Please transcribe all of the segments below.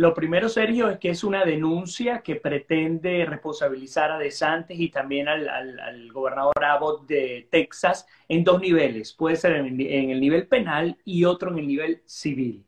Lo primero, Sergio, es que es una denuncia que pretende responsabilizar a DeSantis y también al, gobernador Abbott de Texas en dos niveles. Puede ser en, el nivel penal y otro en el nivel civil.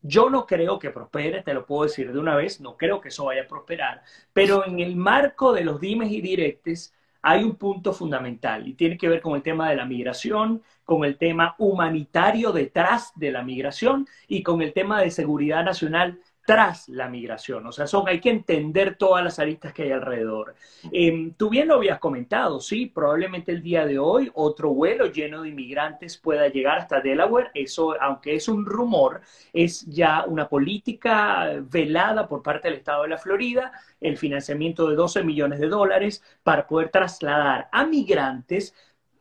Yo no creo que prospere, te lo puedo decir de una vez, no creo que eso vaya a prosperar, pero en el marco de los dimes y directes hay un punto fundamental y tiene que ver con el tema de la migración, con el tema humanitario detrás de la migración y con el tema de seguridad nacional tras la migración. O sea, son, hay que entender todas las aristas que hay alrededor. Em, tú bien lo habías comentado, sí, probablemente el día de hoy otro vuelo lleno de inmigrantes pueda llegar hasta Delaware. Eso, aunque es un rumor, es ya una política velada por parte del Estado de la Florida, el financiamiento de 12 millones de dólares para poder trasladar a migrantes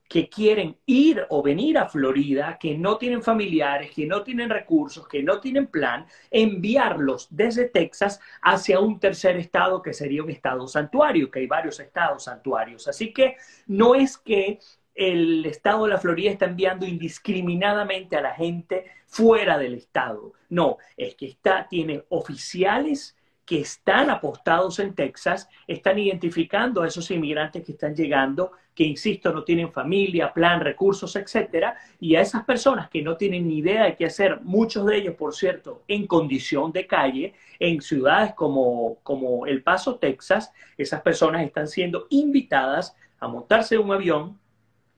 que quieren ir o venir a Florida, que no tienen familiares, que no tienen recursos, que no tienen plan, enviarlos desde Texas hacia un tercer estado que sería un estado santuario, que hay varios estados santuarios. Así que no es que el estado de la Florida está enviando indiscriminadamente a la gente fuera del estado. No, es que está, tiene oficiales que están apostados en Texas, están identificando a esos inmigrantes que están llegando, que, insisto, no tienen familia, plan, recursos, etcétera, y a esas personas que no tienen ni idea de qué hacer, muchos de ellos, por cierto, en condición de calle, en ciudades como, como El Paso, Texas, esas personas están siendo invitadas a montarse en un avión,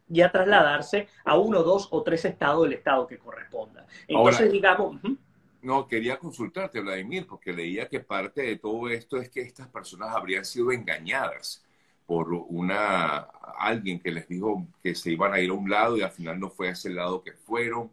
y a trasladarse a uno, dos o tres estados del estado que corresponda. Entonces, digamos... No, quería consultarte, Vladimir, porque leía que parte de todo esto es que estas personas habrían sido engañadas por una alguien que les dijo que se iban a ir a un lado y al final no fue a ese lado que fueron.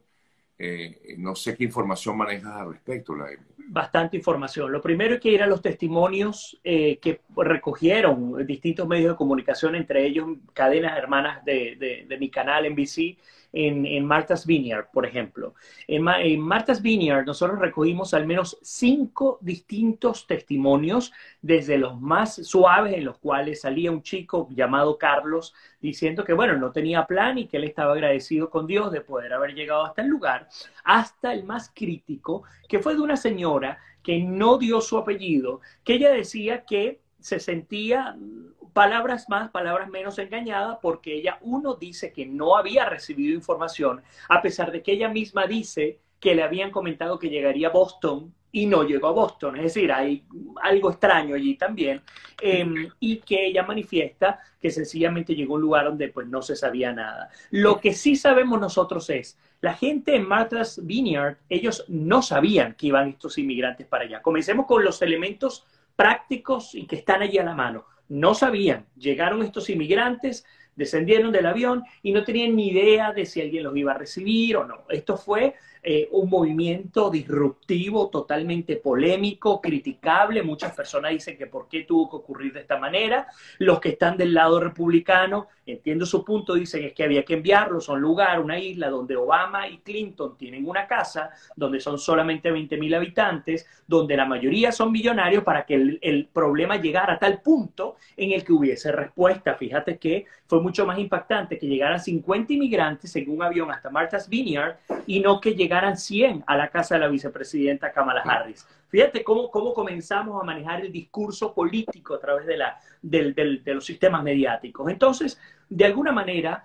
Eh, no sé qué información manejas al respecto, Vladimir. Bastante información. Lo primero es que ir a los testimonios eh, que recogieron distintos medios de comunicación, entre ellos cadenas hermanas de, de mi canal NBC en, Martha's Vineyard, por ejemplo. En, en, Martha's Vineyard nosotros recogimos al menos cinco distintos testimonios, desde los más suaves, en los cuales salía un chico llamado Carlos diciendo que, bueno, no tenía plan y que él estaba agradecido con Dios de poder haber llegado hasta el lugar, hasta el más crítico, que fue de una señora que no dio su apellido, que ella decía que se sentía palabras más, palabras menos engañada, porque ella, uno, dice que no había recibido información, a pesar de que ella misma dice que le habían comentado que llegaría a Boston y no llegó a Boston. Es decir, hay algo extraño allí también. Em, y que ella manifiesta que sencillamente llegó a un lugar donde pues no se sabía nada. Lo que sí sabemos nosotros es, la gente en Martha's Vineyard, ellos no sabían que iban estos inmigrantes para allá. Comencemos con los elementos prácticos y que están allí a la mano no sabían. Llegaron estos inmigrantes, descendieron del avión y no tenían ni idea de si alguien los iba a recibir o no. Esto fue eh, un movimiento disruptivo, totalmente polémico, criticable. Muchas personas dicen que por qué tuvo que ocurrir de esta manera. Los que están del lado republicano, entiendo su punto, dicen es que había que enviarlos a un lugar, una isla donde Obama y Clinton tienen una casa, donde son solamente 20 mil habitantes, donde la mayoría son millonarios para que el, el problema llegara a tal punto en el que hubiese respuesta. Fíjate que fue mucho más impactante que llegaran 50 inmigrantes en un avión hasta Martha's Vineyard y no que llegaran llegaran 100 a la casa de la vicepresidenta Kamala Harris. Fíjate cómo, cómo comenzamos a manejar el discurso político a través de, la, de los sistemas mediáticos. Entonces, de alguna manera,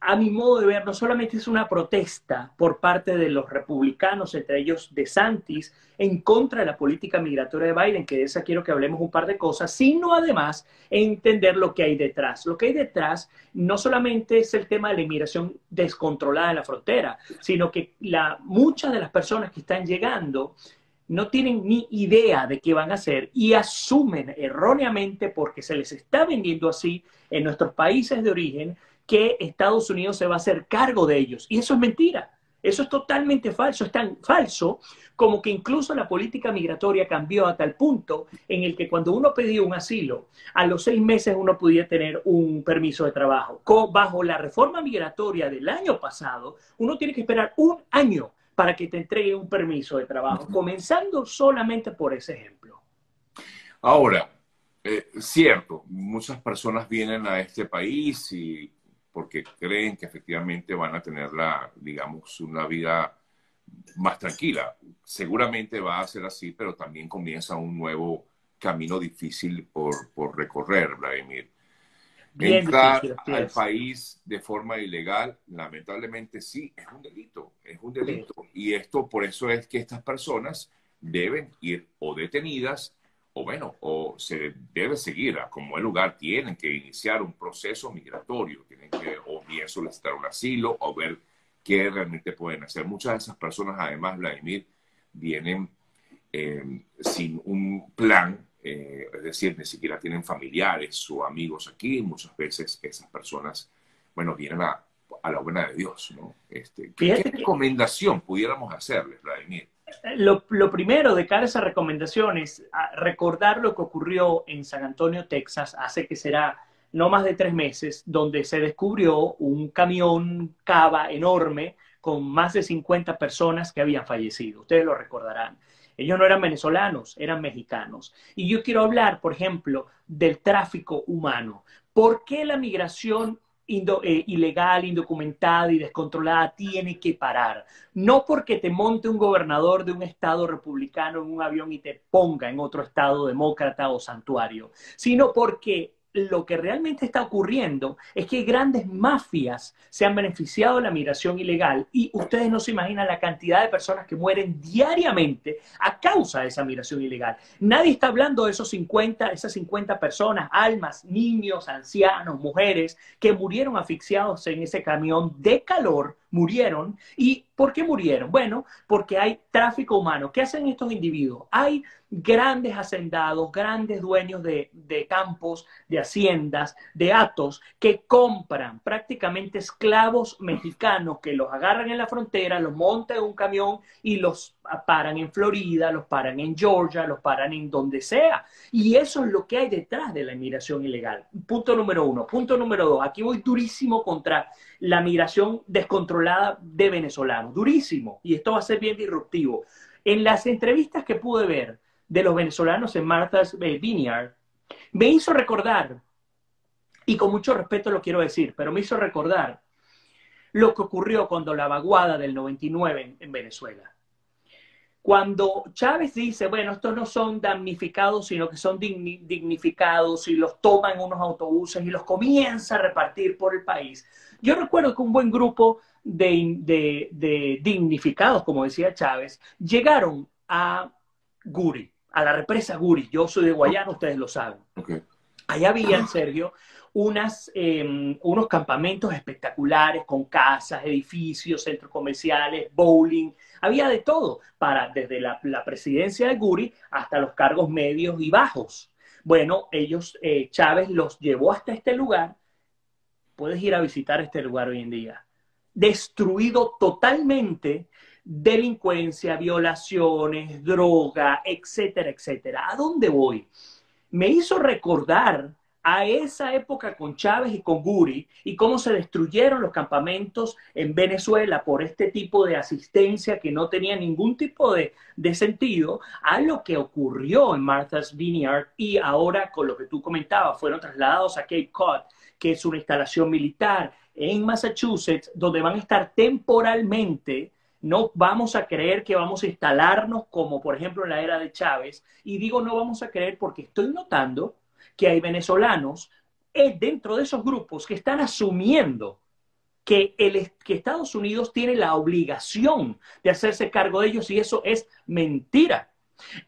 a mi modo de ver, no solamente es una protesta por parte de los republicanos, entre ellos de Santis, en contra de la política migratoria de Biden, que de esa quiero que hablemos un par de cosas, sino además entender lo que hay detrás. Lo que hay detrás no solamente es el tema de la inmigración descontrolada en la frontera, sino que muchas de las personas que están llegando no tienen ni idea de qué van a hacer y asumen erróneamente, porque se les está vendiendo así en nuestros países de origen, que Estados Unidos se va a hacer cargo de ellos. Y eso es mentira. Eso es totalmente falso. Es tan falso como que incluso la política migratoria cambió a tal punto en el que cuando uno pedía un asilo, a los seis meses uno podía tener un permiso de trabajo. Bajo la reforma migratoria del año pasado, uno tiene que esperar un año para que te entregue un permiso de trabajo, comenzando solamente por ese ejemplo. Ahora, eh, cierto, muchas personas vienen a este país y porque creen que efectivamente van a tener la, digamos, una vida más tranquila. Seguramente va a ser así, pero también comienza un nuevo camino difícil por, por recorrer, Vladimir. Entrar al país de forma ilegal, lamentablemente sí, es un delito, es un delito. Y esto, por eso es que estas personas deben ir o detenidas o bueno, o se debe seguir a como el lugar, tienen que iniciar un proceso migratorio, tienen que o bien solicitar un asilo o ver qué realmente pueden hacer. Muchas de esas personas, además, Vladimir, vienen eh, sin un plan, eh, es decir, ni siquiera tienen familiares o amigos aquí. Muchas veces esas personas, bueno, vienen a, la buena de Dios, ¿no? Este, ¿Qué, ¿qué recomendación pudiéramos hacerles, Vladimir? Lo, primero de cara a esas recomendaciones, recordar lo que ocurrió en San Antonio, Texas, hace que será no más de tres meses, donde se descubrió un camión cava enorme con más de 50 personas que habían fallecido. Ustedes lo recordarán. Ellos no eran venezolanos, eran mexicanos. Y yo quiero hablar, por ejemplo, del tráfico humano. ¿Por qué la migración eh, ilegal, indocumentada y descontrolada tiene que parar. No porque te monte un gobernador de un estado republicano en un avión y te ponga en otro estado demócrata o santuario, sino porque lo que realmente está ocurriendo es que grandes mafias se han beneficiado de la migración ilegal y ustedes no se imaginan la cantidad de personas que mueren diariamente a causa de esa migración ilegal. Nadie está hablando de esos 50, esas 50 personas, almas, niños, ancianos, mujeres que murieron asfixiados en ese camión de calor murieron. ¿Y por qué murieron? Bueno, porque hay tráfico humano. ¿Qué hacen estos individuos? Hay grandes hacendados, grandes dueños de, campos, de haciendas, de atos, que compran prácticamente esclavos mexicanos que los agarran en la frontera, los montan en un camión y los paran en Florida, los paran en Georgia, los paran en donde sea. Y eso es lo que hay detrás de la inmigración ilegal. Punto número uno. Punto número dos. Aquí voy durísimo contra la migración descontrolada de venezolanos. Durísimo. Y esto va a ser bien disruptivo. En las entrevistas que pude ver, de los venezolanos en Martha's Vineyard, me hizo recordar, y con mucho respeto lo quiero decir, pero me hizo recordar lo que ocurrió cuando la vaguada del 99 en, Venezuela. Cuando Chávez dice, bueno, estos no son damnificados, sino que son dignificados y los toma en unos autobuses y los comienza a repartir por el país. Yo recuerdo que un buen grupo de, de dignificados, como decía Chávez, llegaron a Guri a la represa Guri. Yo soy de Guayana, ustedes lo saben. Allá había, Sergio, unas, em, unos campamentos espectaculares con casas, edificios, centros comerciales, bowling. Había de todo, para, desde la, presidencia de Guri hasta los cargos medios y bajos. Bueno, ellos, eh, Chávez los llevó hasta este lugar. Puedes ir a visitar este lugar hoy en día. Destruido totalmente delincuencia, violaciones, droga, etcétera, etcétera. ¿A dónde voy? Me hizo recordar a esa época con Chávez y con Guri y cómo se destruyeron los campamentos en Venezuela por este tipo de asistencia que no tenía ningún tipo de, de, sentido, a lo que ocurrió en Martha's Vineyard y ahora con lo que tú comentabas, fueron trasladados a Cape Cod, que es una instalación militar en Massachusetts, donde van a estar temporalmente no vamos a creer que vamos a instalarnos como por ejemplo en la era de Chávez. Y digo no vamos a creer porque estoy notando que hay venezolanos eh, dentro de esos grupos que están asumiendo que, el, que Estados Unidos tiene la obligación de hacerse cargo de ellos y eso es mentira.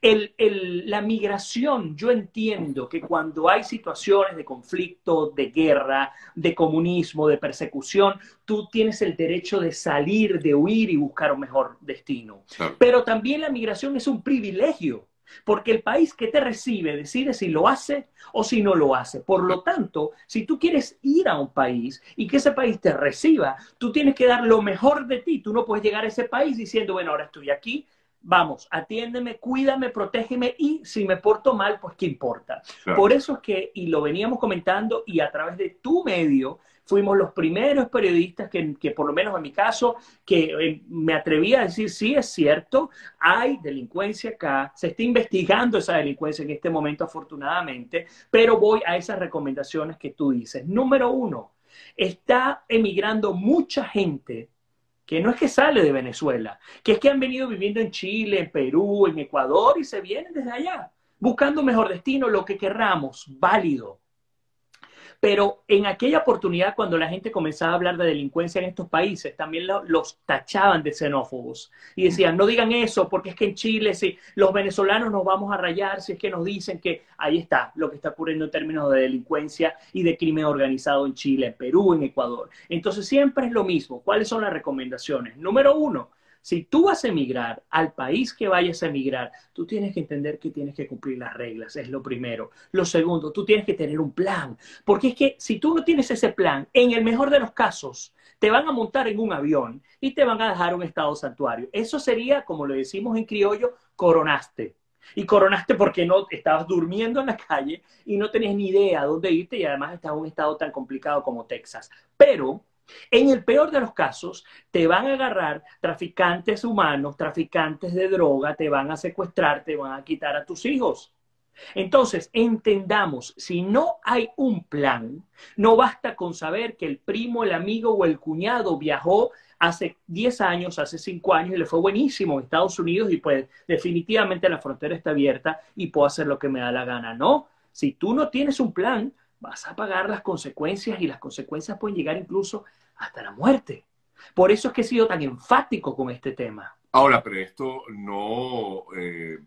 la migración, yo entiendo que cuando hay situaciones de conflicto, de guerra, de comunismo, de persecución, tú tienes el derecho de salir, de huir y buscar un mejor destino. Pero también la migración es un privilegio. Porque el país que te recibe decide si lo hace o si no lo hace. Por lo tanto, si tú quieres ir a un país y que ese país te reciba, tú tienes que dar lo mejor de ti. Tú no puedes llegar a ese país diciendo, bueno, ahora estoy aquí, vamos, atiéndeme, cuídame, protégeme y si me porto mal, pues qué importa. Por eso es que, y lo veníamos comentando, y a través de tu medio, fuimos los primeros periodistas que, por lo menos en mi caso, que eh, me atreví a decir, sí, es cierto, hay delincuencia acá, se está investigando esa delincuencia en este momento afortunadamente, pero voy a esas recomendaciones que tú dices. Número uno, está emigrando mucha gente que no es que sale de Venezuela, que es que han venido viviendo en Chile, en Perú, en Ecuador y se vienen desde allá, buscando un mejor destino, lo que querramos, válido. Pero en aquella oportunidad, cuando la gente comenzaba a hablar de delincuencia en estos países, también los tachaban de xenófobos y decían, no digan eso, porque es que en Chile, si los venezolanos nos vamos a rayar, si es que nos dicen que ahí está lo que está ocurriendo en términos de delincuencia y de crimen organizado en Chile, en Perú, en Ecuador. Entonces siempre es lo mismo. ¿Cuáles son las recomendaciones? Número uno, si tú vas a emigrar al país que vayas a emigrar, tú tienes que entender que tienes que cumplir las reglas, es lo primero. Lo segundo, tú tienes que tener un plan, porque es que si tú no tienes ese plan, en el mejor de los casos, te van a montar en un avión y te van a dejar un estado santuario. Eso sería, como lo decimos en criollo, coronaste. Y coronaste porque no estabas durmiendo en la calle y no tenías ni idea a dónde irte y además estás en un estado tan complicado como Texas. Pero en el peor de los casos, te van a agarrar traficantes humanos, traficantes de droga, te van a secuestrar, te van a quitar a tus hijos. Entonces, entendamos, si no hay un plan, no basta con saber que el primo, el amigo o el cuñado viajó hace 10 años, hace 5 años y le fue buenísimo en Estados Unidos y pues definitivamente la frontera está abierta y puedo hacer lo que me da la gana. No, si tú no tienes un plan, vas a pagar las consecuencias y las consecuencias pueden llegar incluso hasta la muerte. Por eso es que he sido tan enfático con este tema. Ahora, pero esto no, eh,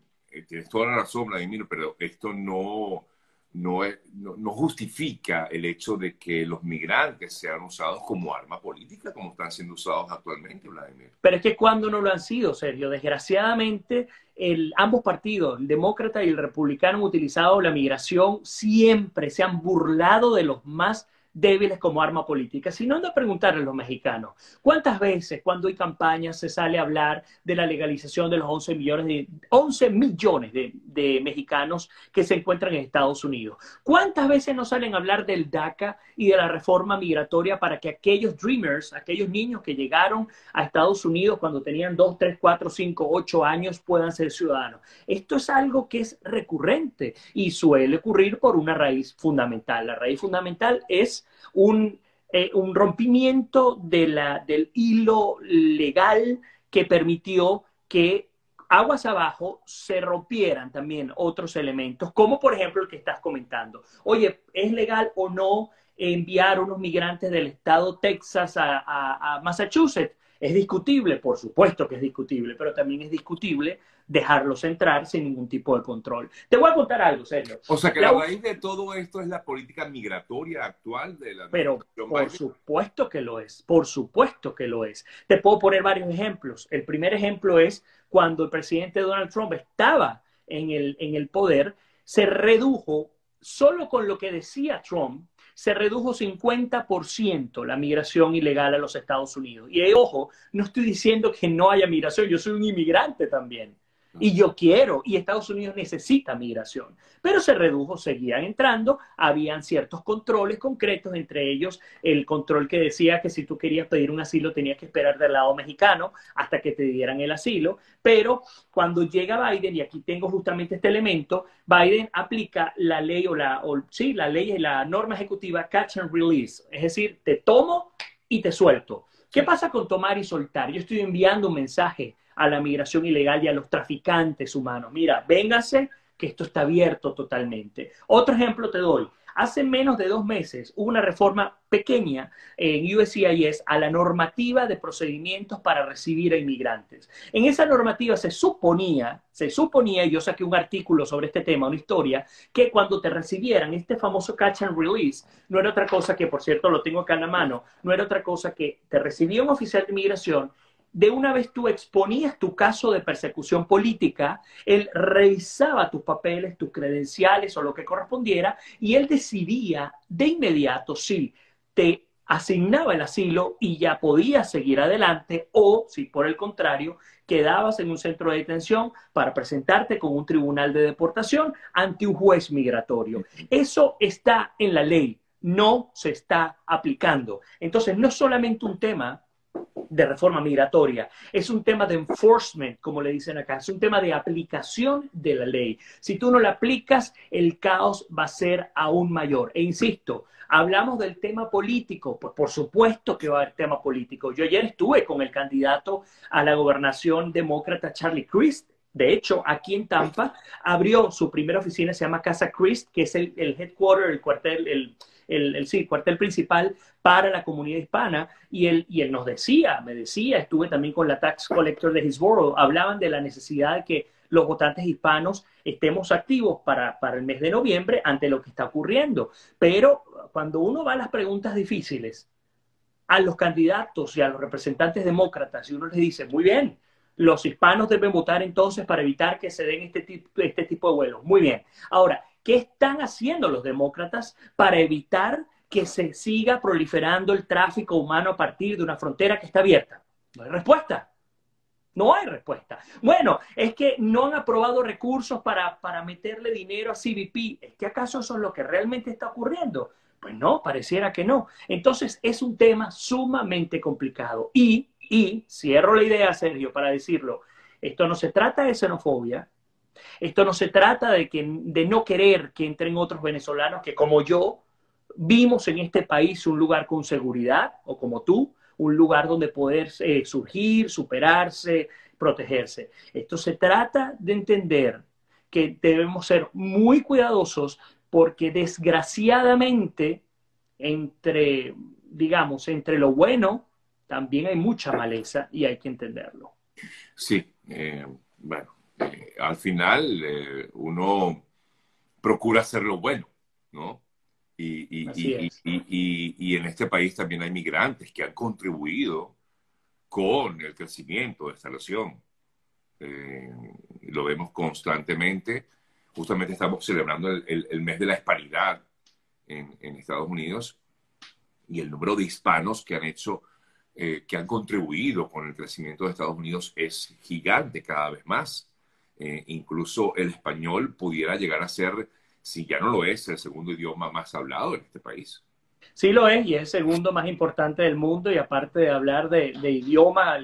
tienes toda la razón, Vladimir, pero esto no, no, no, justifica el hecho de que los migrantes sean usados como arma política, como están siendo usados actualmente, Vladimir. Pero es que cuando no lo han sido, Sergio, desgraciadamente el, ambos partidos, el demócrata y el republicano, han utilizado la migración siempre, se han burlado de los más débiles como arma política, sino anda a preguntarle a los mexicanos, ¿cuántas veces cuando hay campañas se sale a hablar de la legalización de los 11 millones de, 11 millones de, de mexicanos que se encuentran en Estados Unidos? ¿Cuántas veces no salen a hablar del DACA y de la reforma migratoria para que aquellos dreamers, aquellos niños que llegaron a Estados Unidos cuando tenían 2, 3, 4, 5, 8 años puedan ser ciudadanos? Esto es algo que es recurrente y suele ocurrir por una raíz fundamental. La raíz fundamental es eh, un, rompimiento de la, del hilo legal que permitió que aguas abajo se rompieran también otros elementos, como por ejemplo el que estás comentando. Oye, ¿es legal o no enviar unos migrantes del estado Texas a Massachusetts? ¿Es discutible? Por supuesto que es discutible, pero también es discutible dejarlos entrar sin ningún tipo de control. Te voy a contar algo, serio. O sea que la, raíz de todo esto es la política migratoria actual de la Pero por supuesto que lo es, por supuesto que lo es. Te puedo poner varios ejemplos. El primer ejemplo es cuando el presidente Donald Trump estaba en el, en el poder, se redujo solo con lo que decía Trump se redujo 50% la migración ilegal a los Estados Unidos. Y ojo, no estoy diciendo que no haya migración, yo soy un inmigrante también. Y yo quiero, y Estados Unidos necesita migración. Pero se redujo, seguían entrando, habían ciertos controles concretos, entre ellos el control que decía que si tú querías pedir un asilo tenías que esperar del lado mexicano hasta que te dieran el asilo. Pero cuando llega Biden, y aquí tengo justamente este elemento, Biden aplica la ley o la, sí, la ley la norma ejecutiva catch and release. Es decir, te tomo y te suelto. ¿Qué pasa con tomar y soltar? Yo estoy enviando un mensaje a la migración ilegal y a los traficantes humanos. Mira, véngase que esto está abierto totalmente. Otro ejemplo te doy. Hace menos de dos meses hubo una reforma pequeña en USCIS a la normativa de procedimientos para recibir a inmigrantes. En esa normativa se suponía, se suponía, yo saqué un artículo sobre este tema, una historia, que cuando te recibieran este famoso catch and release, no era otra cosa que, por cierto, lo tengo acá en la mano, no era otra cosa que te recibía un oficial de inmigración de una vez tú exponías tu caso de persecución política, él revisaba tus papeles, tus credenciales o lo que correspondiera y él decidía de inmediato si te asignaba el asilo y ya podías seguir adelante o si por el contrario quedabas en un centro de detención para presentarte con un tribunal de deportación ante un juez migratorio. Eso está en la ley, no se está aplicando. Entonces, no es solamente un tema de reforma migratoria, es un tema de enforcement, como le dicen acá, es un tema de aplicación de la ley. Si tú no la aplicas, el caos va a ser aún mayor. E insisto, hablamos del tema político, pues por supuesto que va a haber tema político. Yo ayer estuve con el candidato a la gobernación demócrata Charlie Crist. De hecho, aquí en Tampa abrió su primera oficina, se llama Casa Crist, que es el, el headquarter, el cuartel, el, el, sí, cuartel principal para la comunidad hispana y él, y él nos decía, me decía, estuve también con la Tax Collector de Hillsborough, hablaban de la necesidad de que los votantes hispanos estemos activos para, para el mes de noviembre ante lo que está ocurriendo. Pero cuando uno va a las preguntas difíciles, a los candidatos y a los representantes demócratas, y uno les dice, muy bien, los hispanos deben votar entonces para evitar que se den este tipo, este tipo de vuelos. Muy bien. Ahora, ¿Qué están haciendo los demócratas para evitar que se siga proliferando el tráfico humano a partir de una frontera que está abierta? No hay respuesta. No hay respuesta. Bueno, es que no han aprobado recursos para, para meterle dinero a CBP. ¿Es que acaso eso es lo que realmente está ocurriendo? Pues no, pareciera que no. Entonces es un tema sumamente complicado. Y, y, cierro la idea, Sergio, para decirlo, esto no se trata de xenofobia, esto no se trata de, que, de no querer que entren otros venezolanos que como yo vimos en este país un lugar con seguridad, o como tú, un lugar donde poder eh, surgir, superarse, protegerse. Esto se trata de entender que debemos ser muy cuidadosos porque desgraciadamente entre, digamos, entre lo bueno, también hay mucha maleza y hay que entenderlo. Sí, eh, bueno, eh, al final eh, uno procura hacer lo bueno, ¿no? Y, en este país también hay migrantes que han contribuido con el crecimiento de esta nación. Eh, lo vemos constantemente. Justamente estamos celebrando el, mes de la hispanidad en, en, Estados Unidos y el número de hispanos que han hecho, que han contribuido con el crecimiento de Estados Unidos es gigante cada vez más. Eh, incluso el español pudiera llegar a ser, si ya no lo es, el segundo idioma más hablado en este país. Sí lo es, y es el segundo más importante del mundo, y aparte de hablar de, idioma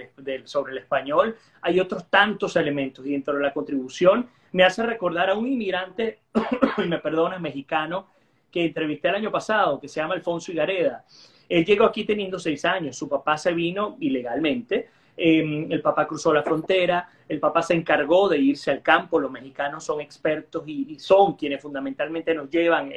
sobre el español, hay otros tantos elementos, y dentro de la contribución me hace recordar a un inmigrante, y me perdona, mexicano, que entrevisté el año pasado, que se llama Alfonso Igareda. Él llegó aquí teniendo seis años, su papá se vino ilegalmente, Em, el papá cruzó la frontera, el papá se encargó de irse al campo, los mexicanos son expertos y, son quienes fundamentalmente nos llevan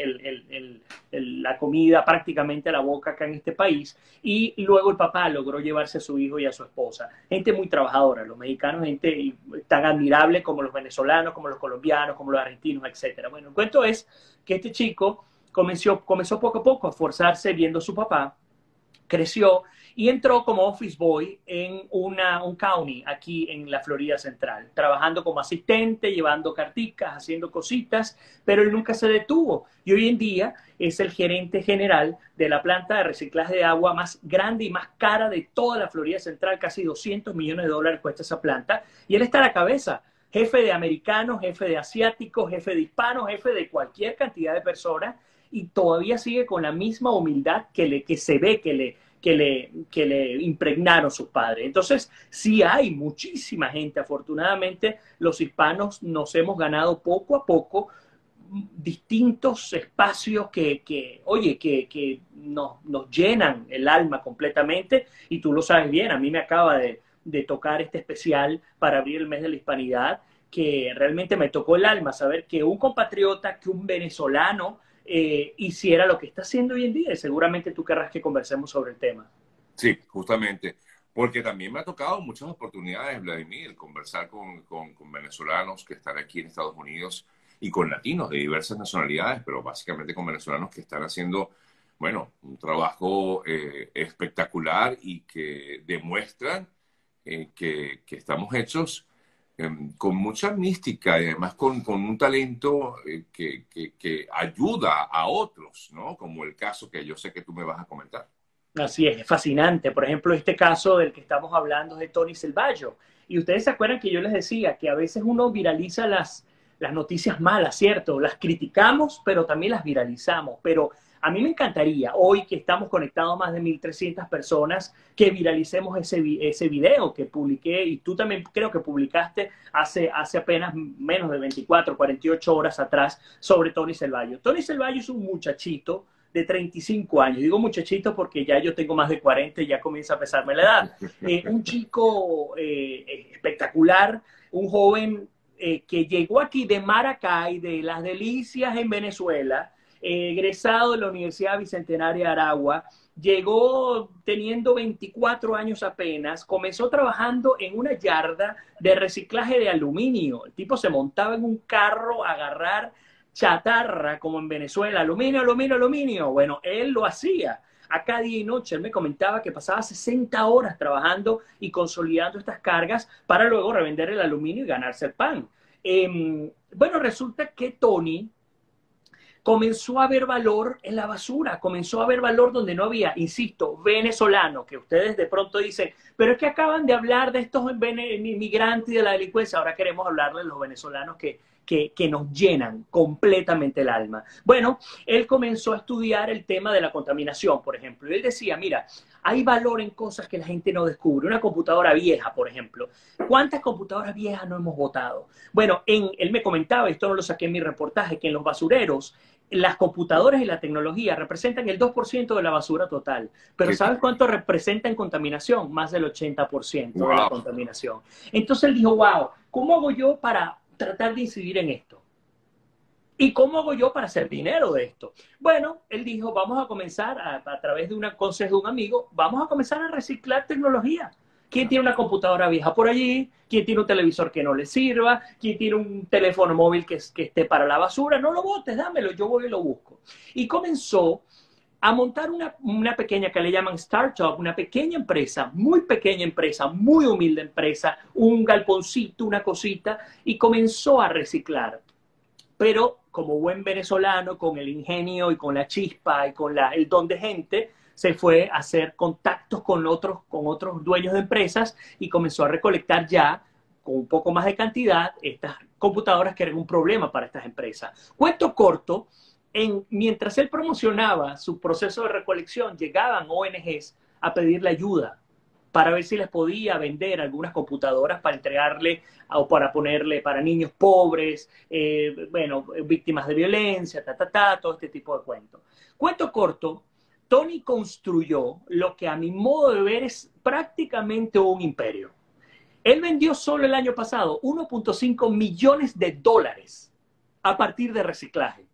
la comida prácticamente a la boca acá en este país, y luego el papá logró llevarse a su hijo y a su esposa. Gente muy trabajadora, los mexicanos, gente tan admirable como los venezolanos, como los colombianos, como los argentinos, etc. Bueno, el cuento es que este chico comenzó, comenzó poco a poco a esforzarse viendo a su papá, creció y entró como office boy en una, un county aquí en la Florida Central, trabajando como asistente, llevando carticas, haciendo cositas, pero él nunca se detuvo. Y hoy en día es el gerente general de la planta de reciclaje de agua más grande y más cara de toda la Florida Central, casi 200 millones de dólares cuesta esa planta, y él está a la cabeza jefe de americanos, jefe de asiáticos, jefe de hispanos, jefe de cualquier cantidad de personas y todavía sigue con la misma humildad que, le, que se ve que le, que le, que le impregnaron sus padres. Entonces, sí hay muchísima gente. Afortunadamente, los hispanos nos hemos ganado poco a poco distintos espacios que, que oye, que, que nos, nos, llenan el alma completamente. Y tú lo sabes bien, a mí me acaba de, de tocar este especial para abrir el mes de la hispanidad que realmente me tocó el alma saber que un compatriota, que un venezolano, eh, hiciera lo que está haciendo hoy en día. Y seguramente tú querrás que conversemos sobre el tema. Sí, justamente. Porque también me ha tocado muchas oportunidades, Vladimir, conversar con, venezolanos que están aquí en Estados Unidos y con latinos de diversas nacionalidades, pero básicamente con venezolanos que están haciendo, bueno, un trabajo eh, espectacular y que demuestran eh, que, estamos hechos con mucha mística y además con, un talento eh, que, ayuda a otros, ¿no? Como el caso que yo sé que tú me vas a comentar. Así es, es fascinante. Por ejemplo, este caso del que estamos hablando es de Tony Selvallo. Y ustedes se acuerdan que yo les decía que a veces uno viraliza las, las noticias malas, ¿cierto? Las criticamos, pero también las viralizamos. Pero a mí me encantaría, hoy que estamos conectados más de 1.300 personas, que viralicemos ese, ese video que publiqué y tú también creo que publicaste hace, hace apenas menos de 24, 48 horas atrás sobre Tony Selvallo. Tony Selvallo es un muchachito de 35 años. Digo muchachito porque ya yo tengo más de 40 y ya comienza a pesarme la edad. Eh, un chico eh, espectacular, un joven eh, que llegó aquí de Maracay, de las delicias en Venezuela, egresado de la Universidad Bicentenaria de Aragua, llegó teniendo 24 años apenas, comenzó trabajando en una yarda de reciclaje de aluminio. El tipo se montaba en un carro a agarrar chatarra, como en Venezuela, aluminio, aluminio, aluminio. Bueno, él lo hacía. Acá día y noche él me comentaba que pasaba 60 horas trabajando y consolidando estas cargas para luego revender el aluminio y ganarse el pan. Em, bueno, resulta que Tony comenzó a ver valor en la basura, comenzó a ver valor donde no había, insisto, venezolano, que ustedes de pronto dicen, pero es que acaban de hablar de estos inmigrantes y de la delincuencia, ahora queremos hablar de los venezolanos que, que, que, nos llenan completamente el alma. Bueno, él comenzó a estudiar el tema de la contaminación, por ejemplo, y él decía, mira, hay valor en cosas que la gente no descubre. Una computadora vieja, por ejemplo. ¿Cuántas computadoras viejas no hemos votado? Bueno, en, él me comentaba, esto no lo saqué en mi reportaje, que en los basureros las computadoras y la tecnología representan el 2% de la basura total. Pero ¿sabes cuánto representa en contaminación? Más del 80% de la contaminación. Entonces él dijo, wow, ¿cómo hago yo para tratar de incidir en esto? ¿Y cómo hago yo para hacer dinero de esto? Bueno, él dijo, vamos a comenzar a, a través de un consejo de un amigo, vamos a comenzar a reciclar tecnología. ¿Quién tiene una computadora vieja por allí? ¿Quién tiene un televisor que no le sirva? ¿Quién tiene un teléfono móvil que, que esté para la basura? No lo botes, dámelo, yo voy y lo busco. Y comenzó a montar una, una, pequeña que le llaman startup, una pequeña empresa, muy pequeña empresa, muy humilde empresa, un galponcito, una cosita, y comenzó a reciclar. Pero como buen venezolano, con el ingenio y con la chispa y con la, el don de gente, se fue a hacer contactos con otros, con otros dueños de empresas y comenzó a recolectar ya con un poco más de cantidad estas computadoras que eran un problema para estas empresas. Cuento corto, en, mientras él promocionaba su proceso de recolección, llegaban ONGs a pedirle ayuda para ver si les podía vender algunas computadoras para entregarle o para ponerle para niños pobres, eh, bueno, víctimas de violencia, ta, ta, ta, todo este tipo de cuentos. Cuento corto, Tony construyó lo que a mi modo de ver es prácticamente un imperio. Él vendió solo el año pasado 1.5 millones de dólares a partir de reciclaje.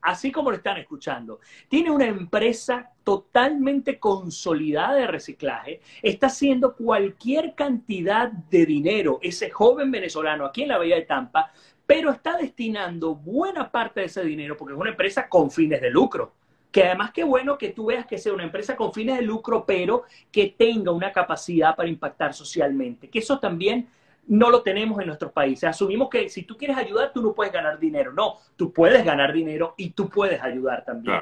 Así como lo están escuchando. Tiene una empresa totalmente consolidada de reciclaje. Está haciendo cualquier cantidad de dinero, ese joven venezolano aquí en la Bahía de Tampa, pero está destinando buena parte de ese dinero, porque es una empresa con fines de lucro que además qué bueno que tú veas que sea una empresa con fines de lucro, pero que tenga una capacidad para impactar socialmente, que eso también no lo tenemos en nuestros países. Asumimos que si tú quieres ayudar, tú no puedes ganar dinero. No, tú puedes ganar dinero y tú puedes ayudar también.